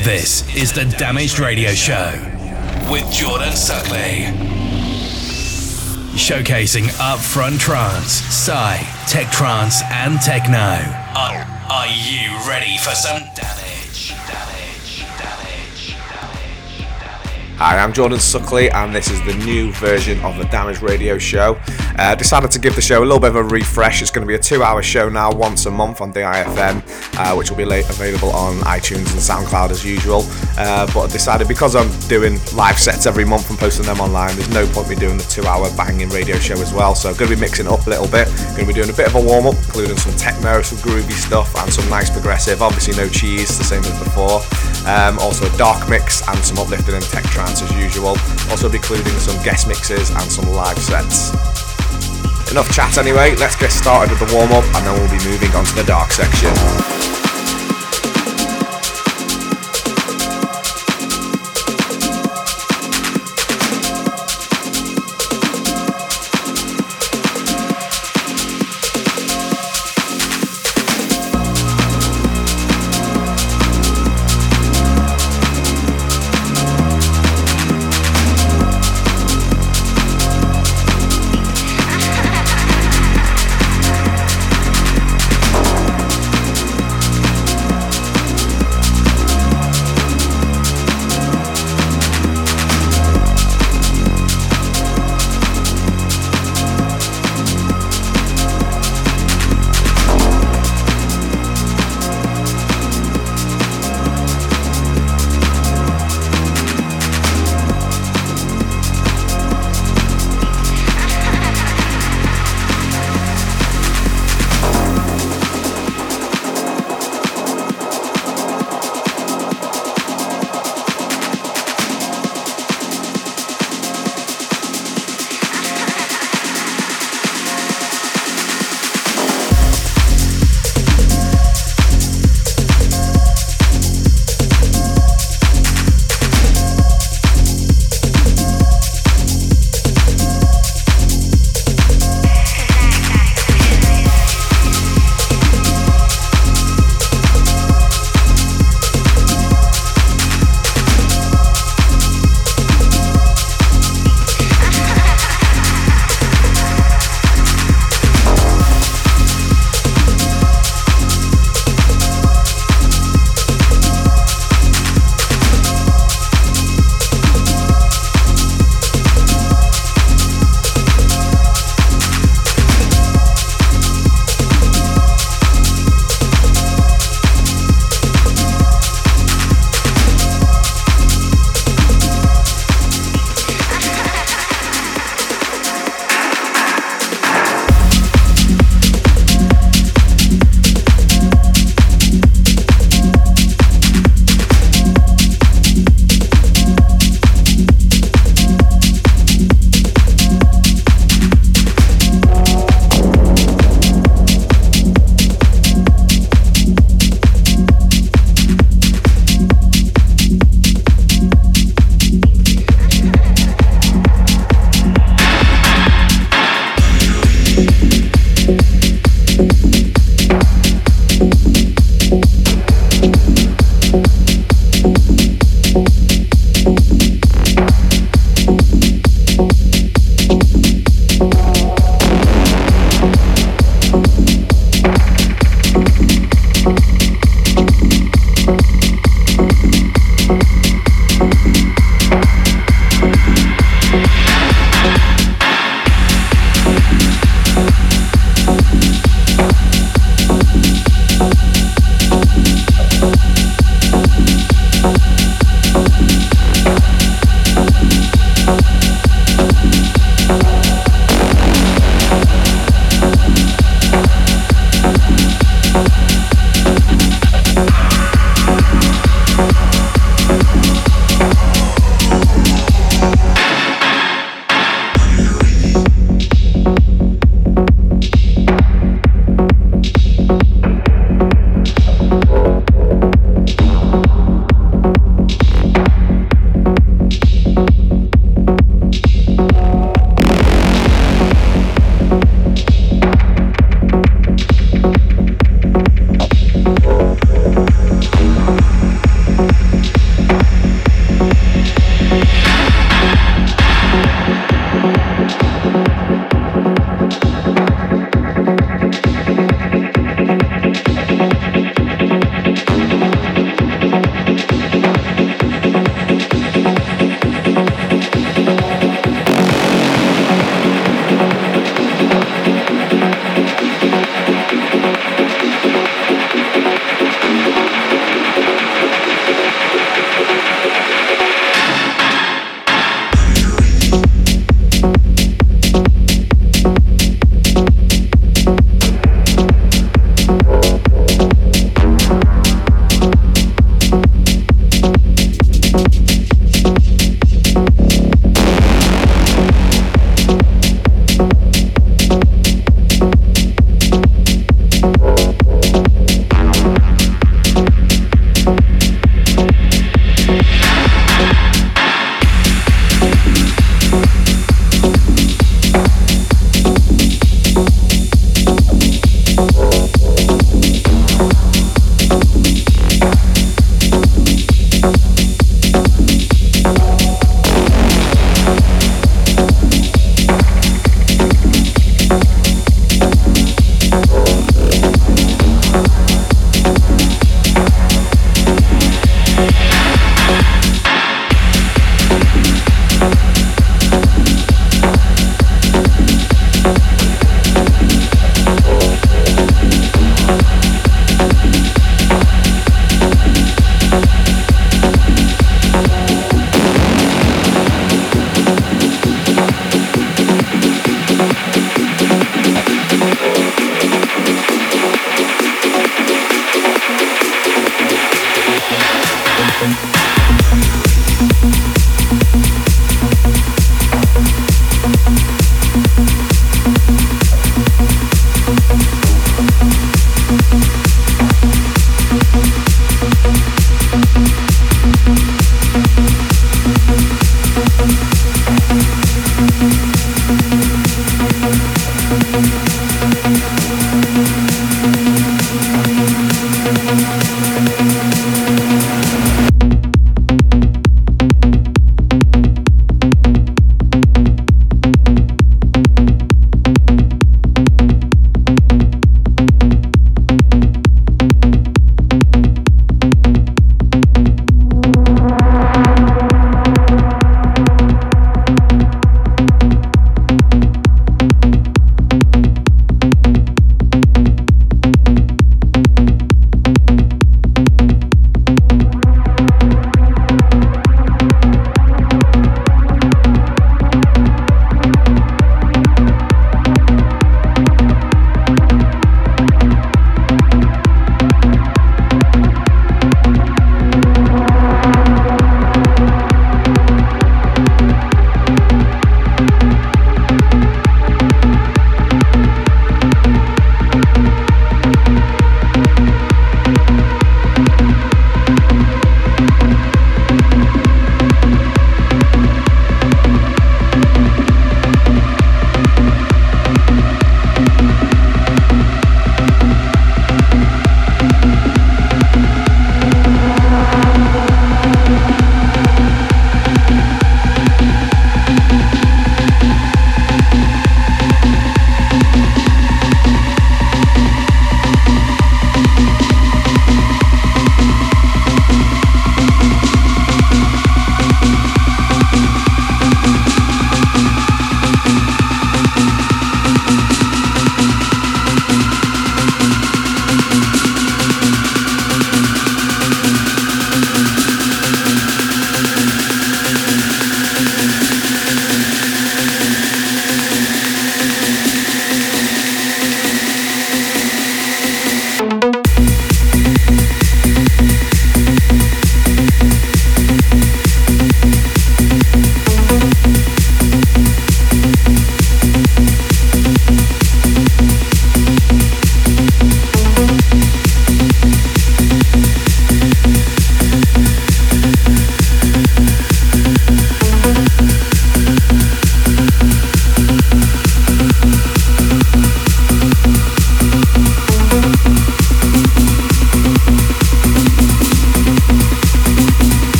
This is the Damaged Radio Show with Jordan Suckley. Showcasing upfront trance, psy, tech trance, and techno. Are, are you ready for some damage? Hi, I'm Jordan Suckley, and this is the new version of the Damage Radio Show. Uh, decided to give the show a little bit of a refresh. It's going to be a two hour show now, once a month on DIFM, uh, which will be available on iTunes and SoundCloud as usual. Uh, but I decided because I'm doing live sets every month and posting them online, there's no point me doing the two hour banging radio show as well. So I'm going to be mixing up a little bit. Going to be doing a bit of a warm up, including some techno, some groovy stuff, and some nice progressive. Obviously, no cheese, the same as before. Um, also, a dark mix and some uplifting and tech trance as usual. Also, be including some guest mixes and some live sets. Enough chat anyway, let's get started with the warm up and then we'll be moving on to the dark section.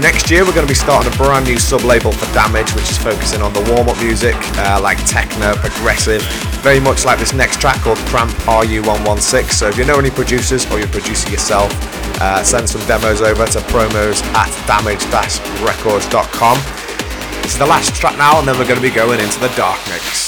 Next year we're going to be starting a brand new sub-label for Damage, which is focusing on the warm-up music, uh, like techno, progressive, very much like this next track called Cramp RU116. So if you know any producers or you're a producer yourself, uh, send some demos over to promos at damage-records.com. This is the last track now, and then we're going to be going into the dark mix.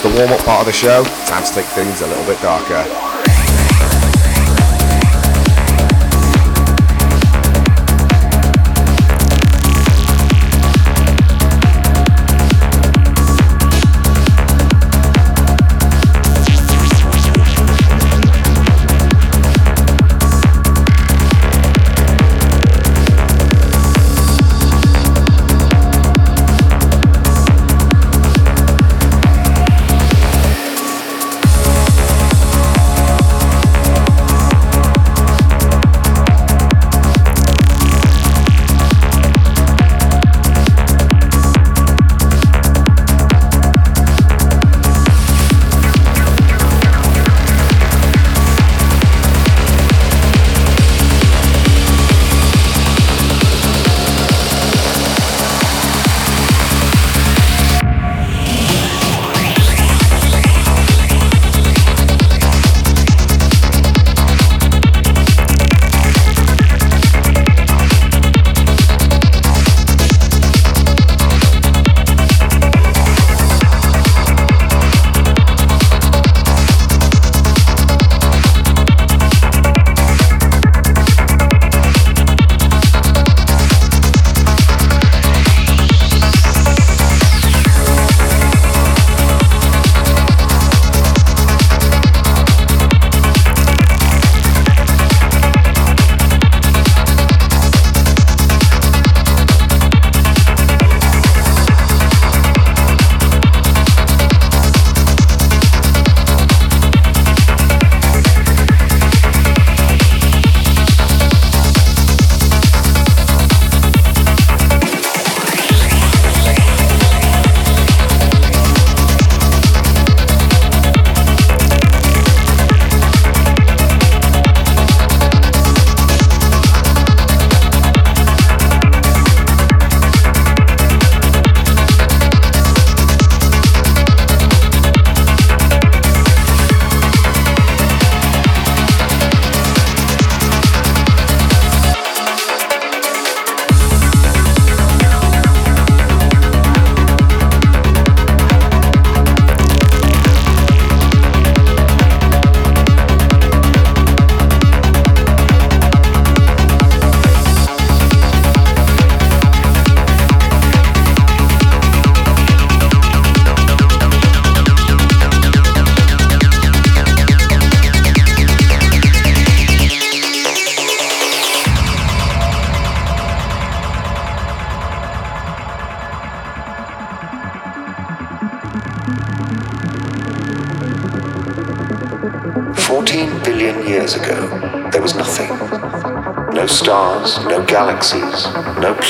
The warm up part of the show. Time to take things a little bit darker.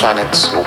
Planets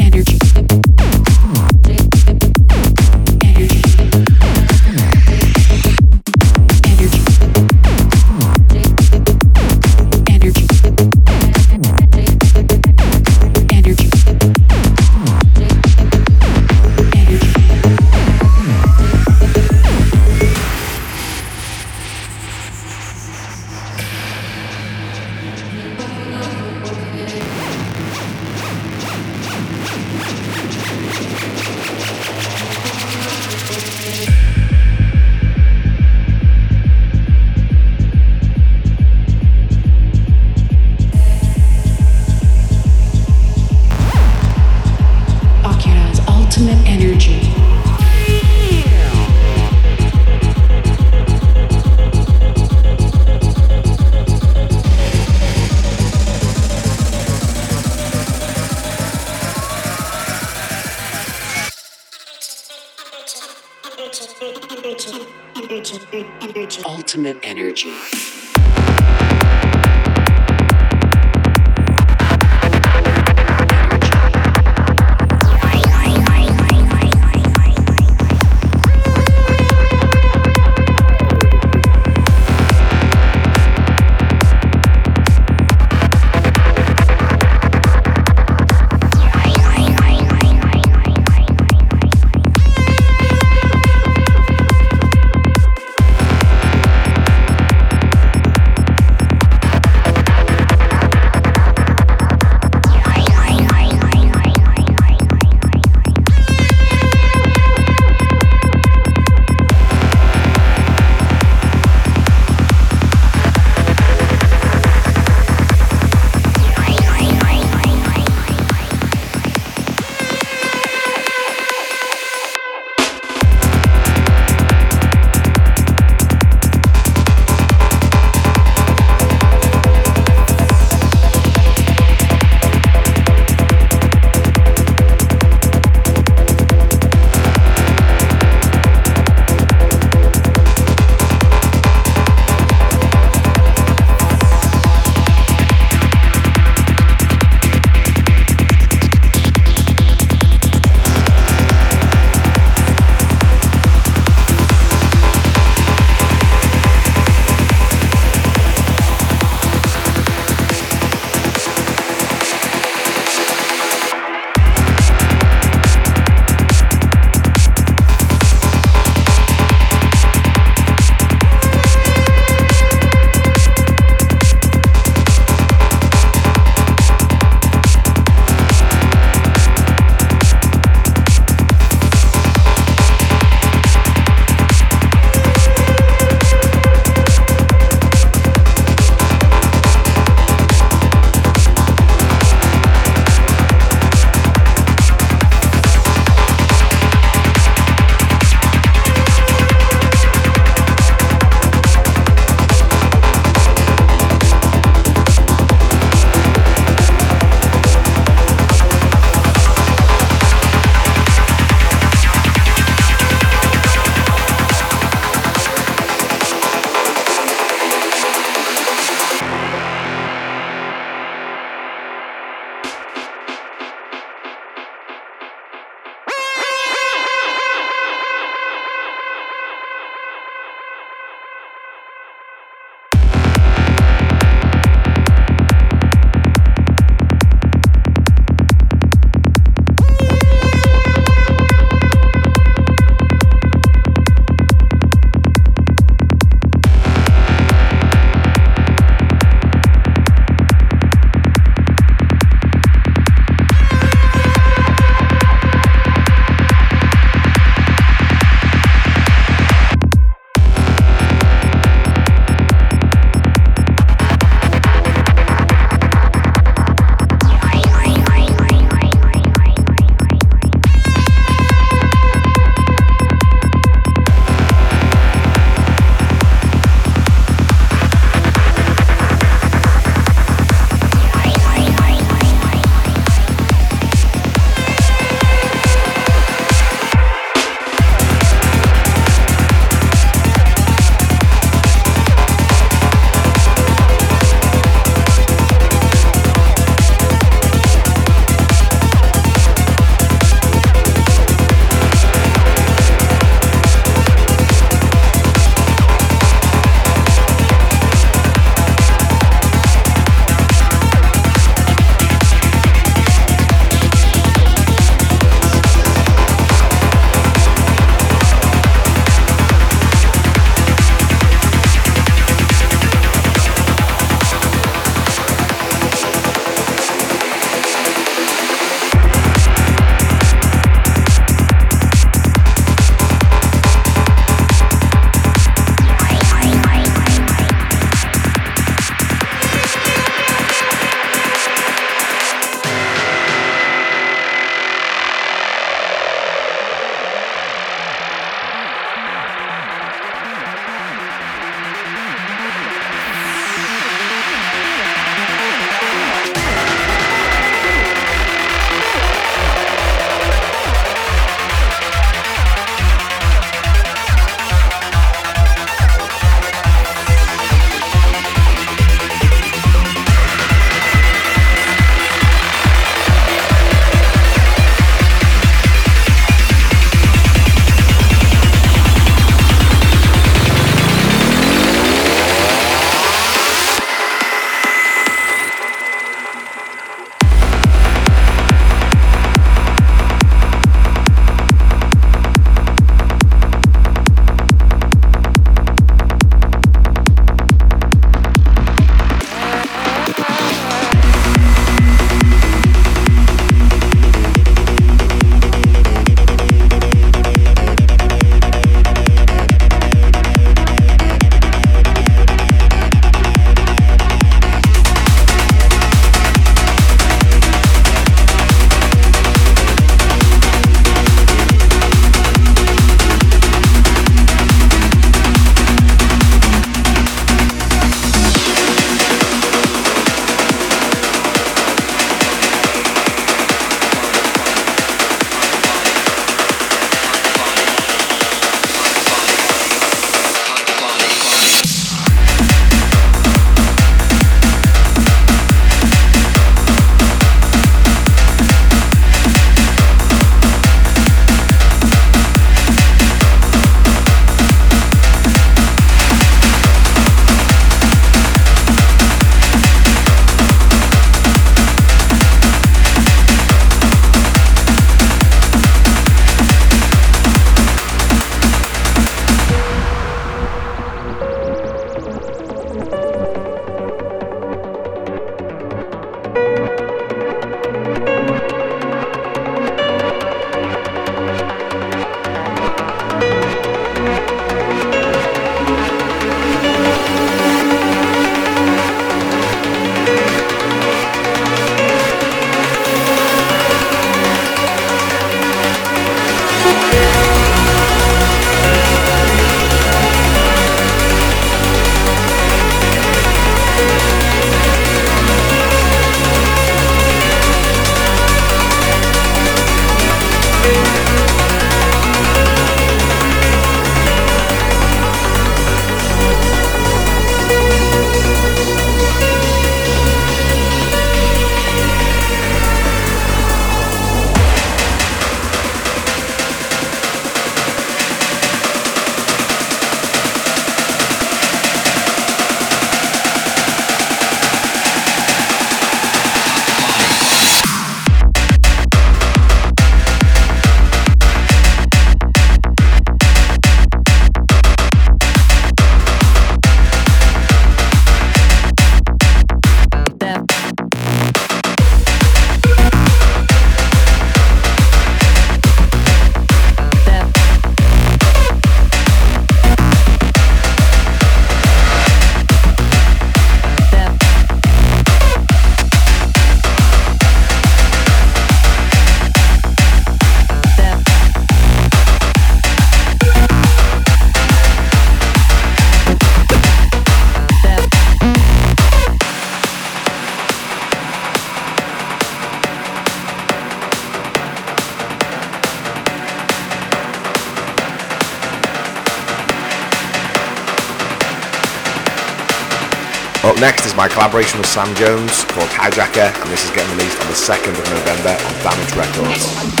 my collaboration with Sam Jones called Hijacker, and this is getting released on the 2nd of November on Damage Records.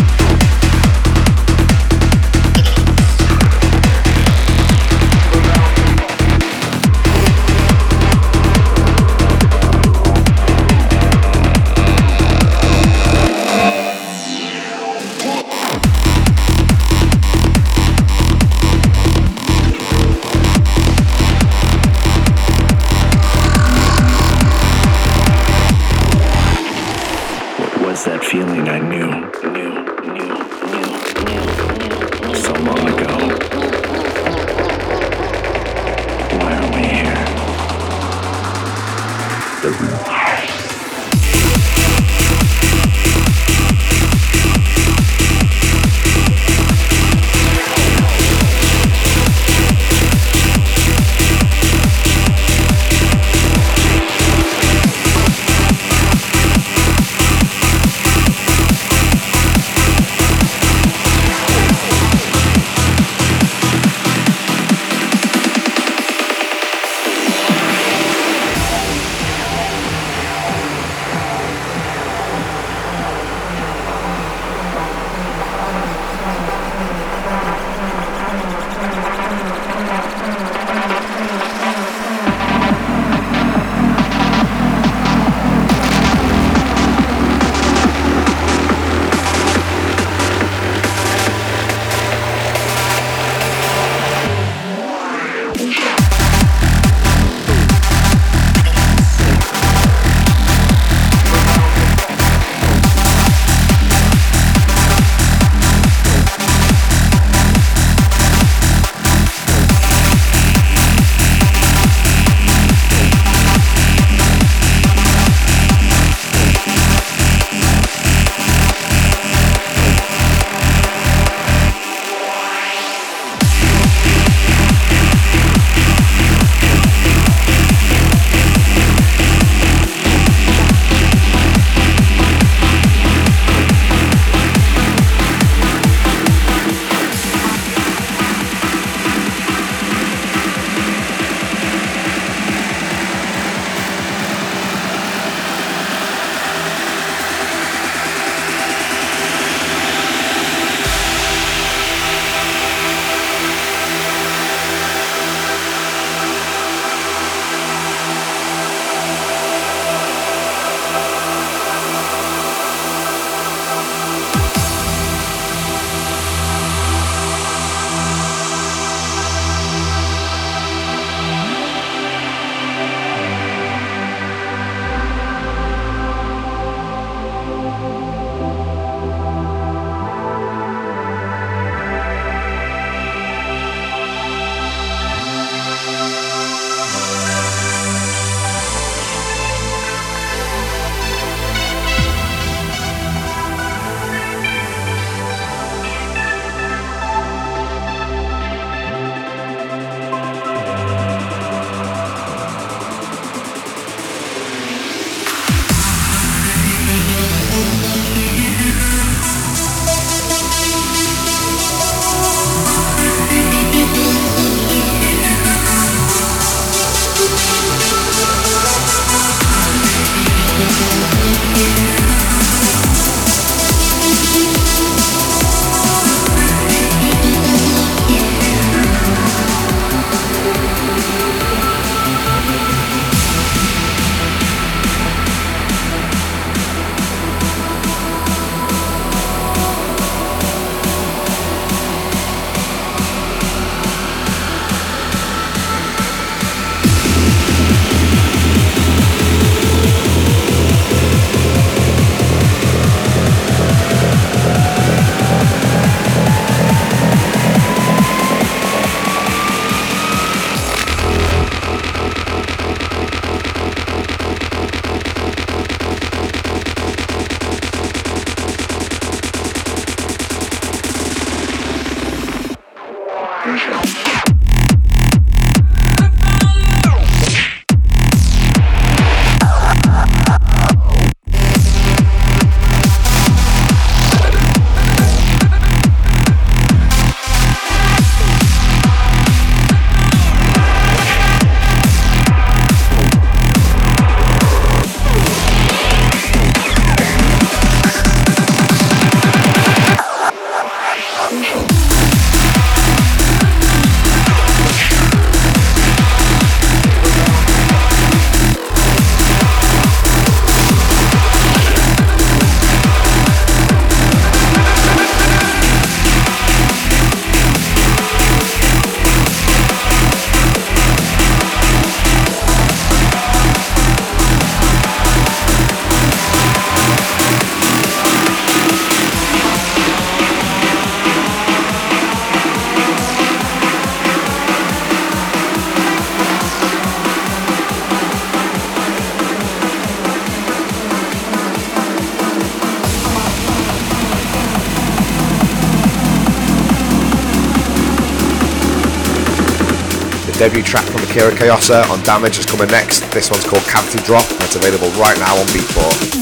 Kayosa on Damage is coming next. This one's called Cavity Drop and it's available right now on Beatport.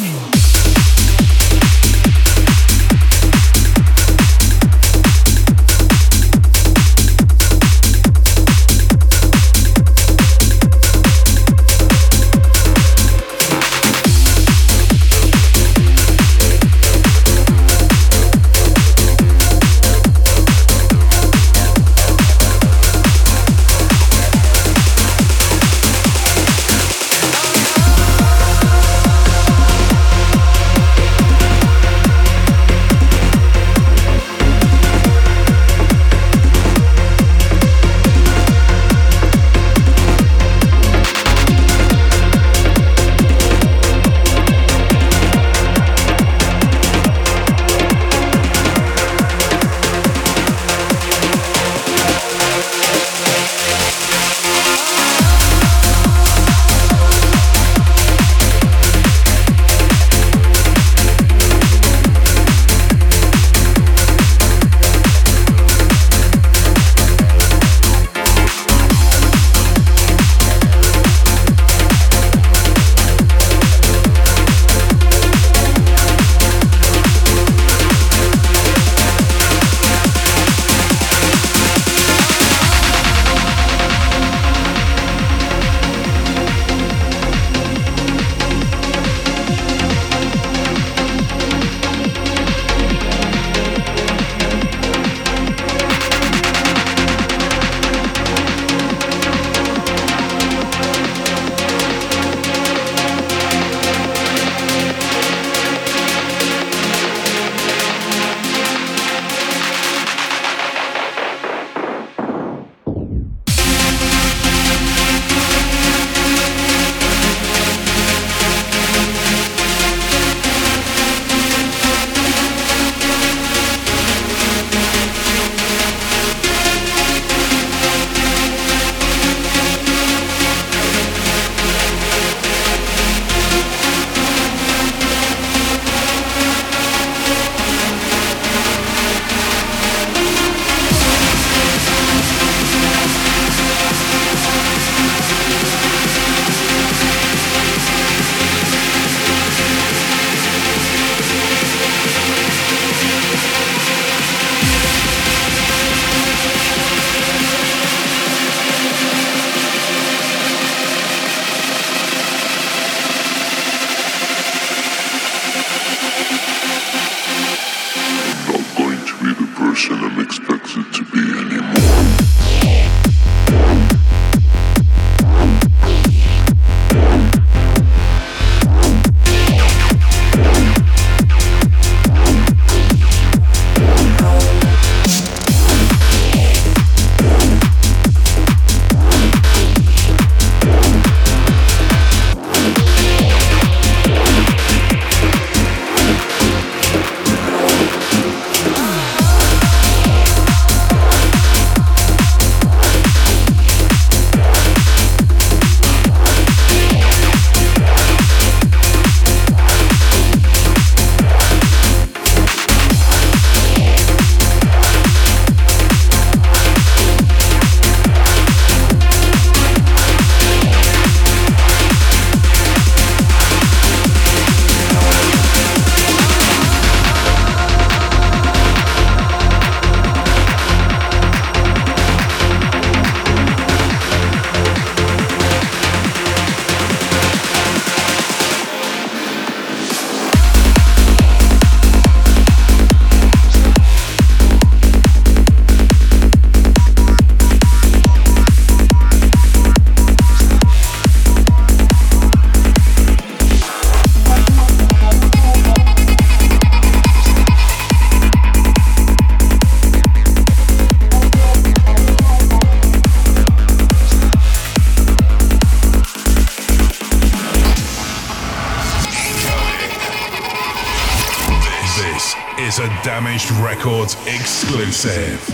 Records exclusive.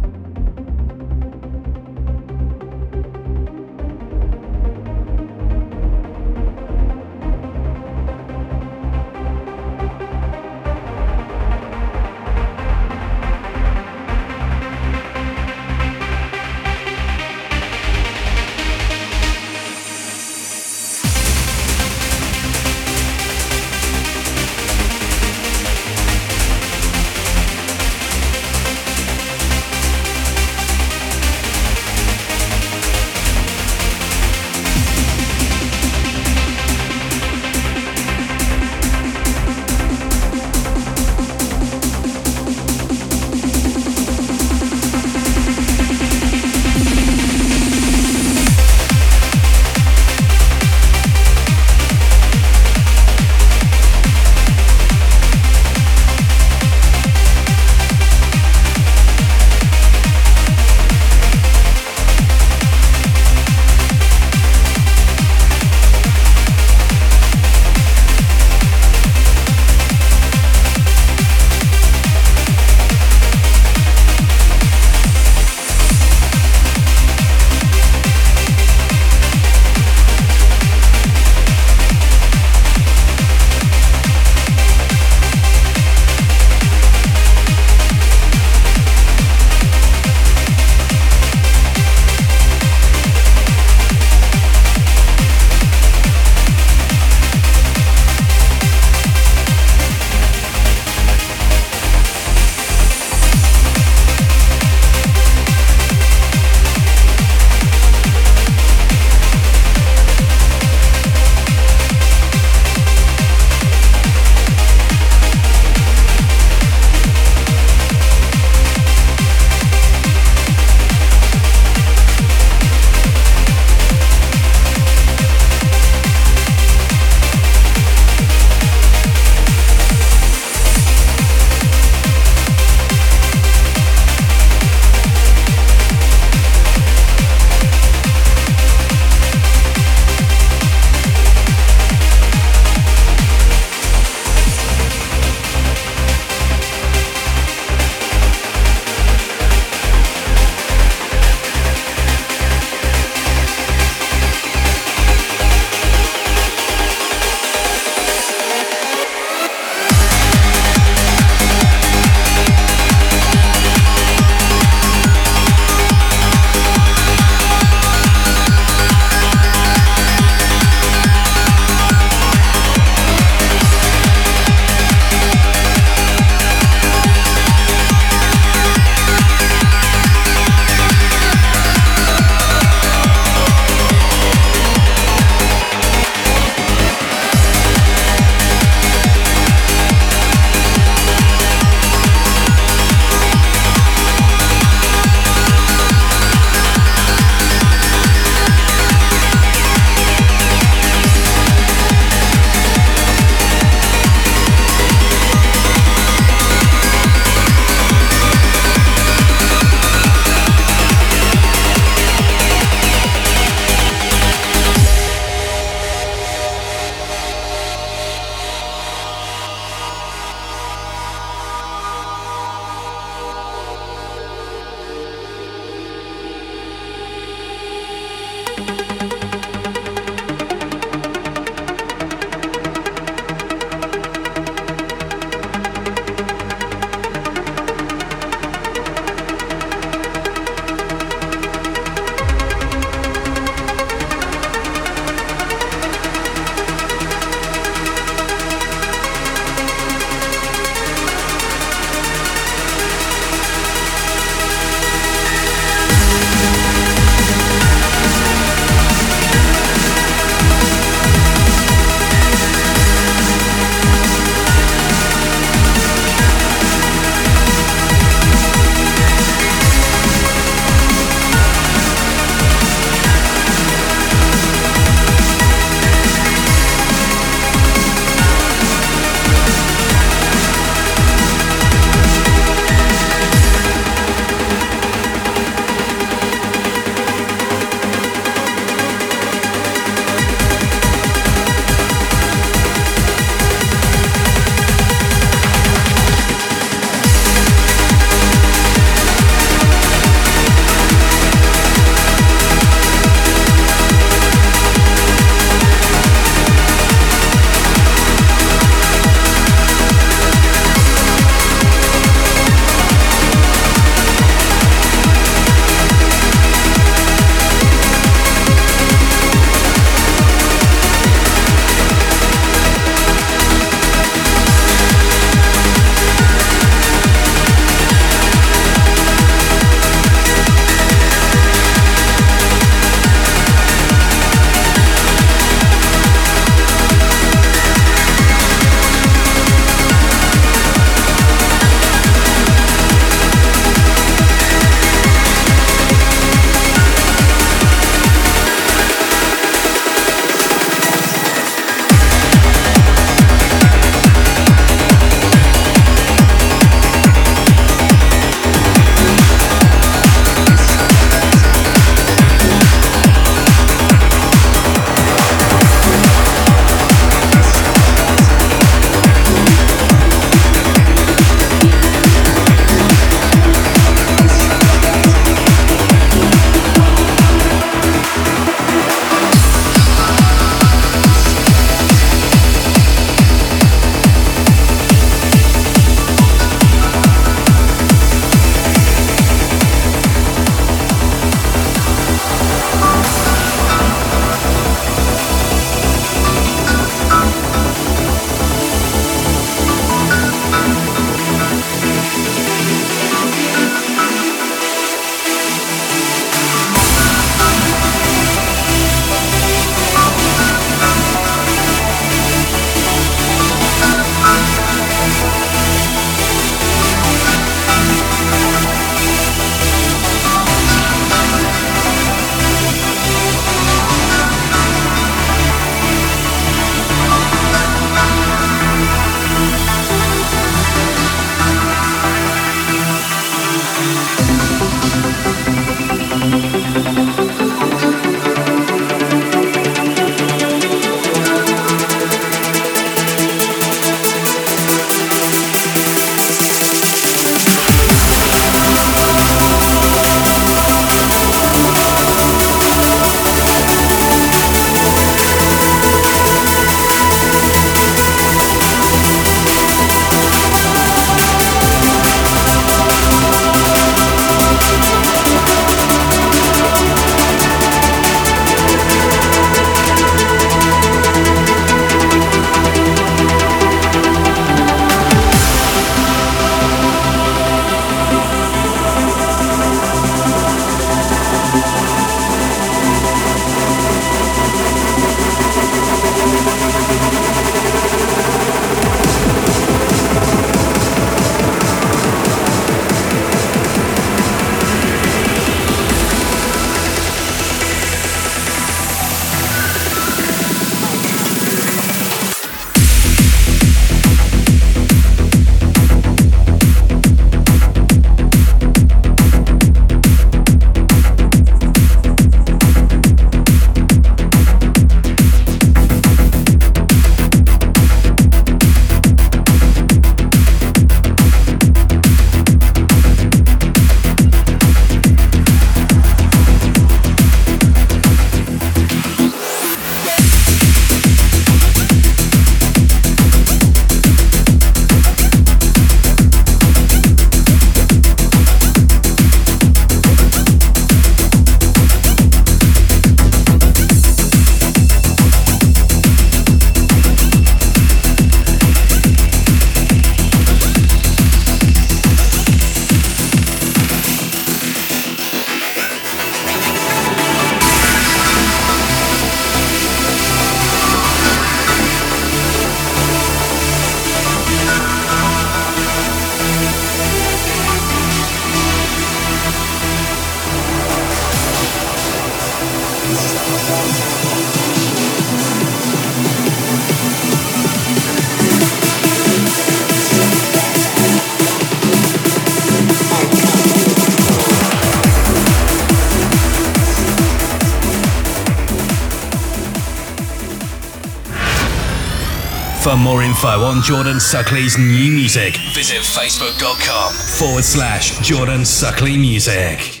Info on Jordan Suckley's new music, visit facebook.com forward slash Jordan Suckley Music.